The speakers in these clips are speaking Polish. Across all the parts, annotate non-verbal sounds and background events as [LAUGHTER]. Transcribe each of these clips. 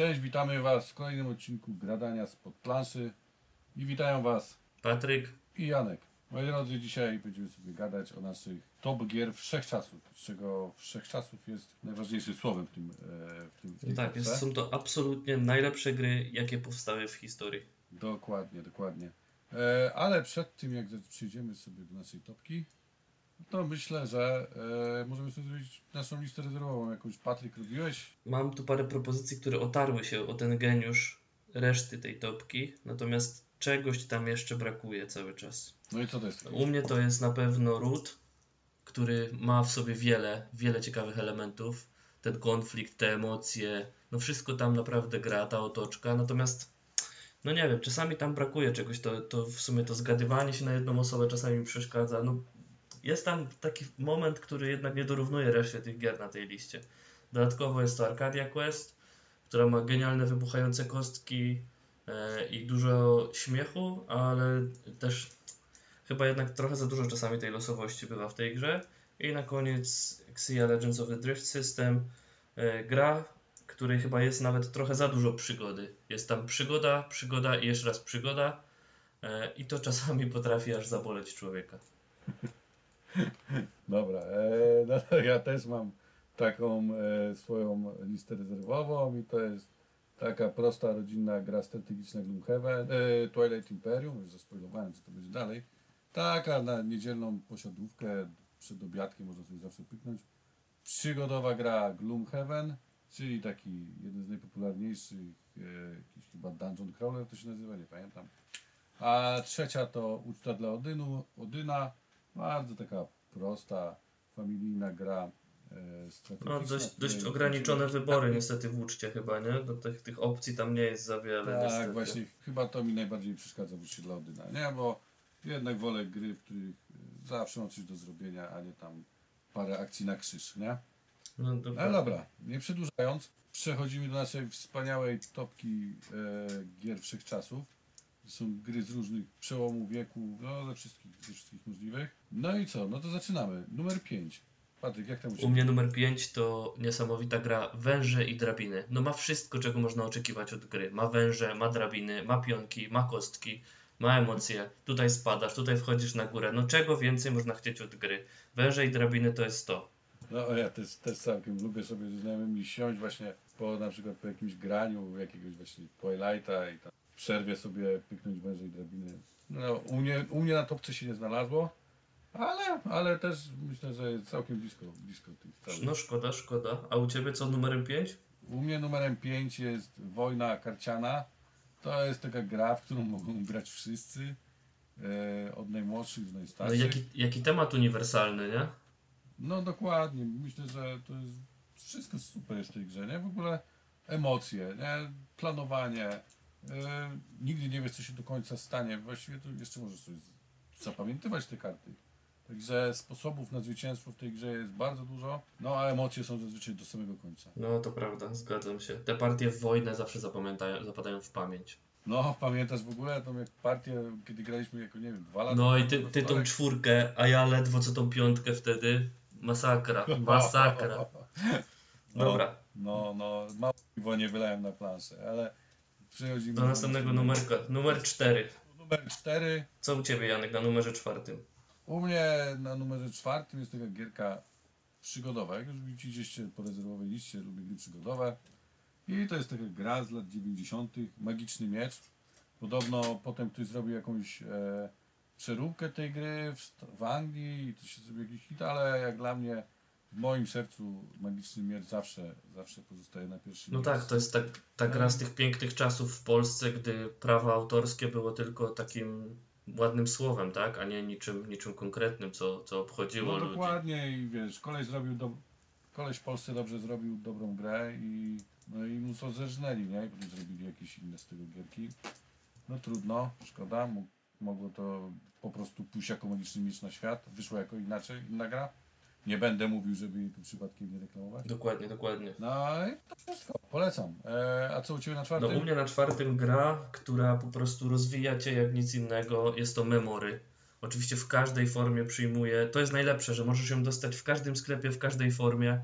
Cześć, witamy Was w kolejnym odcinku Gradania spod planszy i witają Was Patryk, i Janek. Moi drodzy, dzisiaj będziemy sobie gadać o naszych top gier wszechczasów, z czego wszechczasów jest najważniejszym słowem w tym, e, w tym w tej tak, jest, są to absolutnie najlepsze gry, jakie powstały w historii. Dokładnie, dokładnie. E, ale przed tym, jak przejdziemy sobie do naszej topki, to myślę, że e, możemy sobie zrobić naszą listę rezerwową. Jakąś Patryk robiłeś? Mam tu parę propozycji, które otarły się o ten geniusz reszty tej topki, natomiast czegoś tam jeszcze brakuje cały czas. No i co to jest? U mnie to jest na pewno Root, który ma w sobie wiele, wiele ciekawych elementów. Ten konflikt, te emocje, no wszystko tam naprawdę gra, ta otoczka. Natomiast, no nie wiem, czasami tam brakuje czegoś, to, to w sumie to zgadywanie się na jedną osobę czasami mi przeszkadza. No, jest tam taki moment, który jednak nie dorównuje reszcie tych gier na tej liście. Dodatkowo jest to Arcadia Quest, która ma genialne, wybuchające kostki e, i dużo śmiechu, ale też chyba jednak trochę za dużo czasami tej losowości bywa w tej grze. I na koniec Xia Legends of the Drift System, e, gra, której chyba jest nawet trochę za dużo przygody. Jest tam przygoda, przygoda i jeszcze raz przygoda e, i to czasami potrafi aż zaboleć człowieka. Dobra, e, no ja też mam taką e, swoją listę rezerwową i to jest taka prosta, rodzinna gra strategiczna Gloomhaven, e, Twilight Imperium, już zaspoilowałem co to będzie dalej. Taka na niedzielną posiadówkę, przed obiadkiem można sobie zawsze pyknąć. Przygodowa gra Gloomhaven, czyli taki jeden z najpopularniejszych, e, jakiś chyba Dungeon Crawler to się nazywa, nie pamiętam. A trzecia to Uczta dla Odynu, Odyna, bardzo taka prosta, familijna gra e, strategiczna. No, dość, dość ograniczone wybory niestety w uczcie chyba, nie? Do tych, tych opcji tam nie jest za wiele Tak, niestety. właśnie chyba to mi najbardziej przeszkadza w uczcie dla Odyna, nie? Bo jednak wolę gry, w których zawsze mam coś do zrobienia, a nie tam parę akcji na krzyż, nie? No, Ale dokładnie. dobra, nie przedłużając, przechodzimy do naszej wspaniałej topki e, gier wszechczasów. Są gry z różnych przełomów wieku, no ze wszystkich, ze wszystkich możliwych. No i co? No to zaczynamy. Numer 5. Patryk, jak tam u U mnie numer 5 to niesamowita gra Węże i drabiny. No ma wszystko, czego można oczekiwać od gry. Ma węże, ma drabiny, ma pionki, ma kostki, ma emocje. Tutaj spadasz, tutaj wchodzisz na górę. No czego więcej można chcieć od gry? Węże i drabiny to jest to. No ja też, też całkiem lubię sobie ze znajomymi siąść właśnie po na przykład po jakimś graniu jakiegoś właśnie Twilighta i tam przerwie sobie pyknąć węże i drabiny. No u mnie, u mnie na topce się nie znalazło, ale, ale też myślę, że jest całkiem blisko, blisko tych całych. No szkoda, szkoda. A u ciebie co numerem 5? U mnie numerem 5 jest Wojna Karciana. To jest taka gra, w którą mogą grać wszyscy. E, od najmłodszych do No najstarszych. jaki, jaki temat uniwersalny, nie? No dokładnie. Myślę, że to jest wszystko super jest w tej grze, nie? W ogóle emocje, nie? Planowanie. E, nigdy nie wiesz, co się do końca stanie. Właściwie to jeszcze możesz z- zapamiętywać te karty. Także sposobów na zwycięstwo w tej grze jest bardzo dużo, no a emocje są zazwyczaj do samego końca. No to prawda, zgadzam się. Te partie w wojnę zawsze zapadają w pamięć. No, pamiętasz w ogóle tą jak partię, kiedy graliśmy jako, nie wiem, dwa lata No i ty, ty tą czwórkę, a ja ledwo co tą piątkę wtedy. Masakra, [LAUGHS] masakra. No, Dobra, No, no, mało piwo nie wylałem na planszę, ale przechodzimy do następnego numerka. Numer 4. Numer 4. Co u ciebie, Janek, na numerze czwartym? U mnie na numerze czwartym jest taka gierka przygodowa. Jak już widzicie gdzieś po rezerwowej liście, lubię gry przygodowe. I to jest taka gra z lat 90. Magiczny Miecz. Podobno potem ktoś zrobił jakąś e, przeróbkę tej gry w, w Anglii i to się zrobił jakiś hit, ale jak dla mnie w moim sercu Magiczny Miecz zawsze, zawsze pozostaje na pierwszym No miejscu. tak, to jest tak, ta gra z tych pięknych czasów w Polsce, gdy prawa autorskie było tylko takim ładnym słowem, tak? A nie niczym, niczym konkretnym, co, co obchodziło No ludzi. dokładnie i wiesz, koleś zrobił do... koleś w Polsce dobrze zrobił dobrą grę i no i mu co zerżnęli, nie? I potem zrobili jakieś inne z tego gierki. No trudno, szkoda, mogło to po prostu pójść jako magiczny miecz na świat, wyszło jako inaczej, inna gra. Nie będę mówił, żeby jej tu przypadkiem nie reklamować. Dokładnie, dokładnie. No i to wszystko, polecam. E, a co u Ciebie na No czwartym? u mnie na czwartym gra, która po prostu rozwija cię jak nic innego, jest to Memory. Oczywiście w każdej formie przyjmuje, to jest najlepsze, że możesz ją dostać w każdym sklepie, w każdej formie.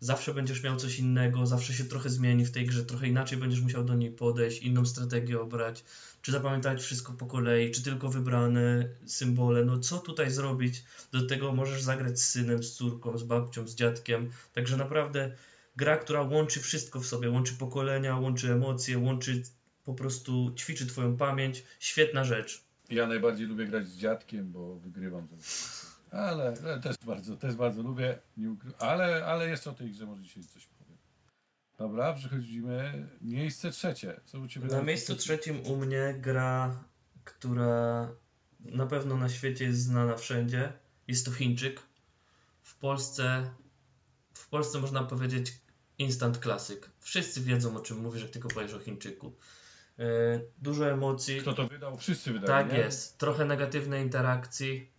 Zawsze będziesz miał coś innego, zawsze się trochę zmieni w tej grze, trochę inaczej będziesz musiał do niej podejść, inną strategię obrać, czy zapamiętać wszystko po kolei, czy tylko wybrane symbole, no co tutaj zrobić? Do tego możesz zagrać z synem, z córką, z babcią, z dziadkiem, także naprawdę gra, która łączy wszystko w sobie, łączy pokolenia, łączy emocje, łączy po prostu, ćwiczy twoją pamięć, świetna rzecz. Ja najbardziej lubię grać z dziadkiem, bo wygrywam. Ale, ale też bardzo, też bardzo lubię, ale, ale jeszcze o tej grze może dzisiaj coś powiem. Dobra, przechodzimy. Miejsce trzecie. Co u Ciebie Na miejscu trzecim u mnie gra, która na pewno na świecie jest znana wszędzie. Jest to Chińczyk. W Polsce, w Polsce można powiedzieć instant klasyk. Wszyscy wiedzą o czym mówisz, jak tylko powiesz o Chińczyku. Yy, dużo emocji. Kto to wydał? Wszyscy wydali. Tak nie? jest. Trochę negatywnej interakcji.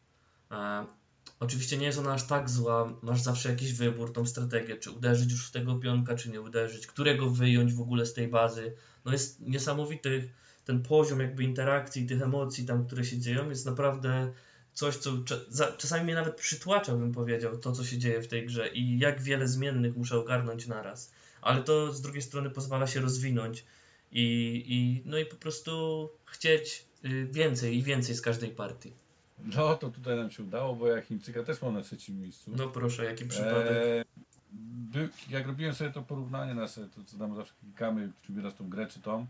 Oczywiście nie jest ona aż tak zła. Masz zawsze jakiś wybór, tą strategię, czy uderzyć już w tego pionka, czy nie uderzyć, którego wyjąć w ogóle z tej bazy. No jest niesamowity ten poziom jakby interakcji, tych emocji tam, które się dzieją, jest naprawdę coś, co cza- za- czasami mnie nawet przytłacza, bym powiedział, to, co się dzieje w tej grze i jak wiele zmiennych muszę ogarnąć naraz. Ale to z drugiej strony pozwala się rozwinąć i, i, no i po prostu chcieć y, więcej i więcej z każdej partii. No to tutaj nam się udało, bo ja Chińczyka też mam na trzecim miejscu. No proszę, jaki przypadek. Eee, by, jak robiłem sobie to porównanie nasze, to co tam zawsze klikamy, czy wybierasz tą grę, czy tą,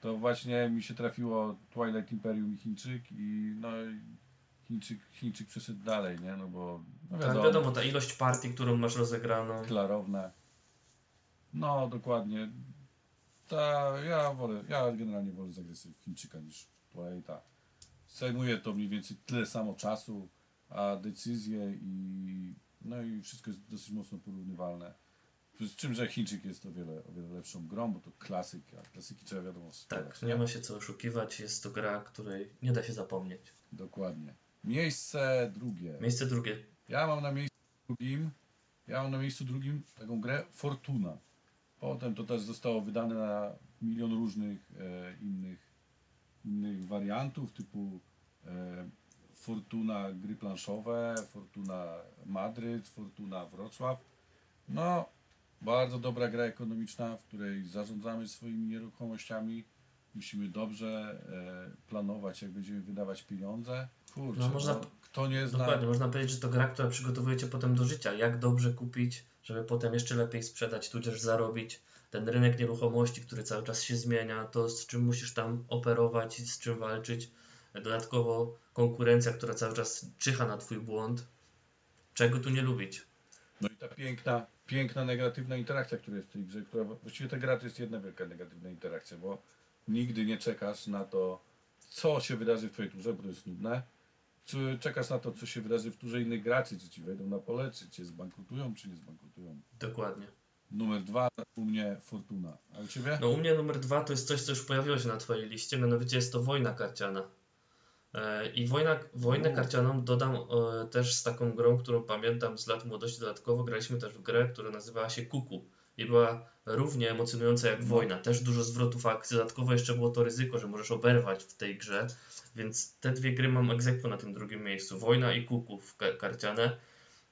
to właśnie mi się trafiło Twilight Imperium i Chińczyk i no i Chińczyk, Chińczyk przeszedł dalej, nie? No bo no tak, wiadomo, wiadomo, ta ilość partii, którą masz rozegraną. klarowne. No dokładnie. Ta, ja wolę, ja generalnie wolę zagrać Chińczyka niż Twilighta. Zajmuje to mniej więcej tyle samo czasu, a decyzje i no i wszystko jest dosyć mocno porównywalne. Z czym, że Chińczyk jest o wiele, o wiele lepszą grą, bo to klasyk, a klasyki trzeba wiadomo Tak, nie ma się co oszukiwać, jest to gra, której nie da się zapomnieć. Dokładnie. Miejsce drugie. Miejsce drugie. Ja mam na miejscu drugim, ja mam na miejscu drugim taką grę Fortuna. Potem to też zostało wydane na milion różnych e, innych, innych wariantów, typu e, Fortuna gry planszowe, Fortuna Madryt, Fortuna Wrocław. No, bardzo dobra gra ekonomiczna, w której zarządzamy swoimi nieruchomościami. Musimy dobrze e, planować, jak będziemy wydawać pieniądze. Kurczę, No, można- no, kto nie zna... Dokładnie, można powiedzieć, że to gra, która przygotowuje cię potem do życia. Jak dobrze kupić, żeby potem jeszcze lepiej sprzedać, tudzież zarobić. Ten rynek nieruchomości, który cały czas się zmienia, to z czym musisz tam operować i z czym walczyć. Dodatkowo konkurencja, która cały czas czyha na twój błąd. Czego tu nie lubić? No i ta piękna, piękna negatywna interakcja, która jest w tej grze, która właściwie ta gra to jest jedna wielka negatywna interakcja, bo nigdy nie czekasz na to, co się wydarzy w twojej turze, bo to jest nudne. Czy czekasz na to, co się wydarzy w turze innych graczy, czy ci wejdą na pole, czy cię zbankrutują, czy nie zbankrutują. Dokładnie. Numer dwa u mnie Fortuna. A u ciebie? No u mnie numer dwa to jest coś, co już pojawiło się na twojej liście, mianowicie jest to wojna karciana. E, I wojna, wojnę U. karcianą dodam e, też z taką grą, którą pamiętam z lat młodości. Dodatkowo graliśmy też w grę, która nazywała się Kuku. I była równie emocjonująca jak No. wojna. Też dużo zwrotów akcji. Dodatkowo jeszcze było to ryzyko, że możesz oberwać w tej grze. Więc te dwie gry mam egzekwo na tym drugim miejscu. Wojna i Kuku w ka- karciane.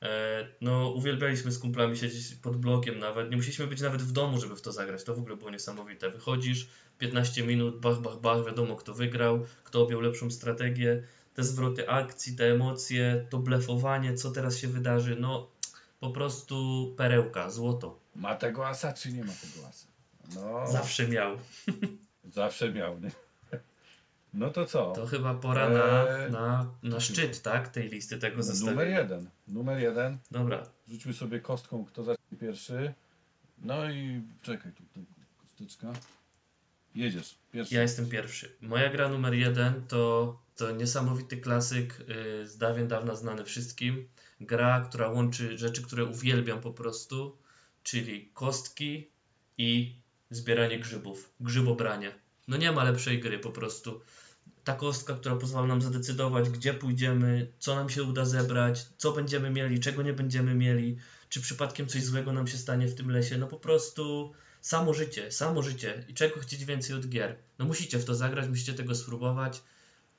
E, No, uwielbialiśmy z kumplami siedzieć pod blokiem nawet. Nie musieliśmy być nawet w domu, żeby w to zagrać. To w ogóle było niesamowite. Wychodzisz, 15 minut, bach, bach, bach, wiadomo kto wygrał, kto objął lepszą strategię. Te zwroty akcji, te emocje, to blefowanie, co teraz się wydarzy. No, po prostu perełka, złoto. Ma tego asa, czy nie ma tego asa? No, Zawsze miał. [LAUGHS] zawsze miał, nie? No to co? To chyba pora na, Eee, na, na szczyt, tak? Tej listy, tego Numer zestawienia. jeden. Numer jeden. Dobra, Rzućmy sobie kostką, kto zacznie pierwszy. No i czekaj, tu, tu kosteczka. Jedziesz, pierwszy. Ja jestem pierwszy. Moja gra numer jeden to, to niesamowity klasyk, yy, z dawien dawna znany wszystkim. Gra, która łączy rzeczy, które uwielbiam po prostu, czyli kostki i zbieranie grzybów, grzybobranie. No nie ma lepszej gry po prostu. Ta kostka, która pozwala nam zadecydować, gdzie pójdziemy, co nam się uda zebrać, co będziemy mieli, czego nie będziemy mieli, czy przypadkiem coś złego nam się stanie w tym lesie. No po prostu samo życie, samo życie i czego chcieć więcej od gier. No musicie w to zagrać, musicie tego spróbować.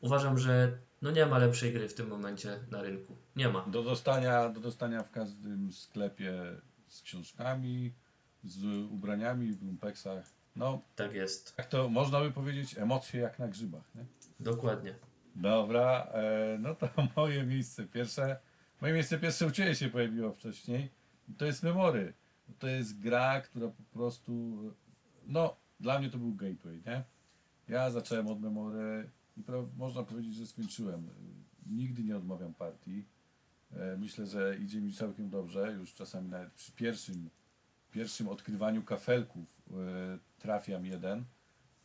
Uważam, że no nie ma lepszej gry w tym momencie na rynku. Nie ma. Do dostania, do dostania w każdym sklepie z książkami, z ubraniami w lumpeksach. No, Tak jest. jak to można by powiedzieć, emocje jak na grzybach. Nie? Dokładnie. Dobra, e, no to [LAUGHS] moje miejsce pierwsze. Moje miejsce pierwsze u Ciebie się pojawiło wcześniej. To jest Memory. To jest gra, która po prostu, no, dla mnie to był gateway, nie? Ja zacząłem od Memory i pra- można powiedzieć, że skończyłem. Nigdy nie odmawiam partii. E, Myślę, że idzie mi całkiem dobrze. Już czasami nawet przy pierwszym, pierwszym odkrywaniu kafelków e, trafiam jeden.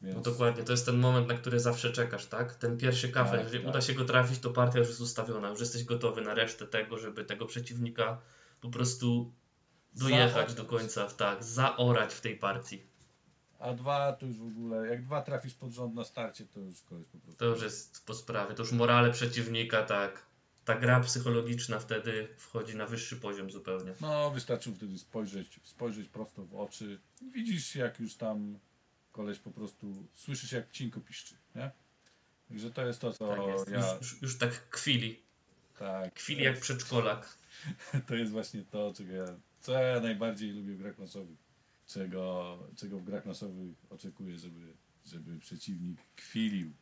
Więc... No dokładnie, to jest ten moment, na który zawsze czekasz, tak? Ten pierwszy kafel, Tak, jeżeli tak. uda się go trafić, to partia już jest ustawiona, już jesteś gotowy na resztę tego, żeby tego przeciwnika po prostu dojechać Zaorać. do końca, tak, zaorać w tej partii. A dwa to już w ogóle, jak dwa trafisz pod rząd na starcie, to już koleś po prostu. To już jest po sprawie, to już morale przeciwnika, tak. Ta gra psychologiczna wtedy wchodzi na wyższy poziom zupełnie. No, wystarczy wtedy spojrzeć, spojrzeć prosto w oczy. Widzisz, jak już tam koleś po prostu, słyszysz jak cinko piszczy, nie? Także to jest to, co Tak jest. ja, Już, już, już tak kwili, tak, kwili jak przedszkolak. [LAUGHS] to jest właśnie to, czego ja, co ja najbardziej lubię w grach losowych. Czego, czego w grach losowych oczekuję, żeby, żeby przeciwnik kwilił.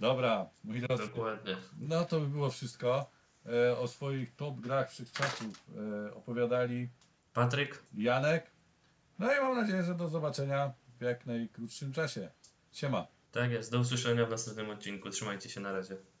Dobra, moi drodzy. Dokładnie. No to by było wszystko. E, o swoich top grach wszechczasów e, opowiadali Patryk, Janek. No i mam nadzieję, że do zobaczenia w jak najkrótszym czasie. Siema. tak jest, do usłyszenia w następnym odcinku, trzymajcie się na razie.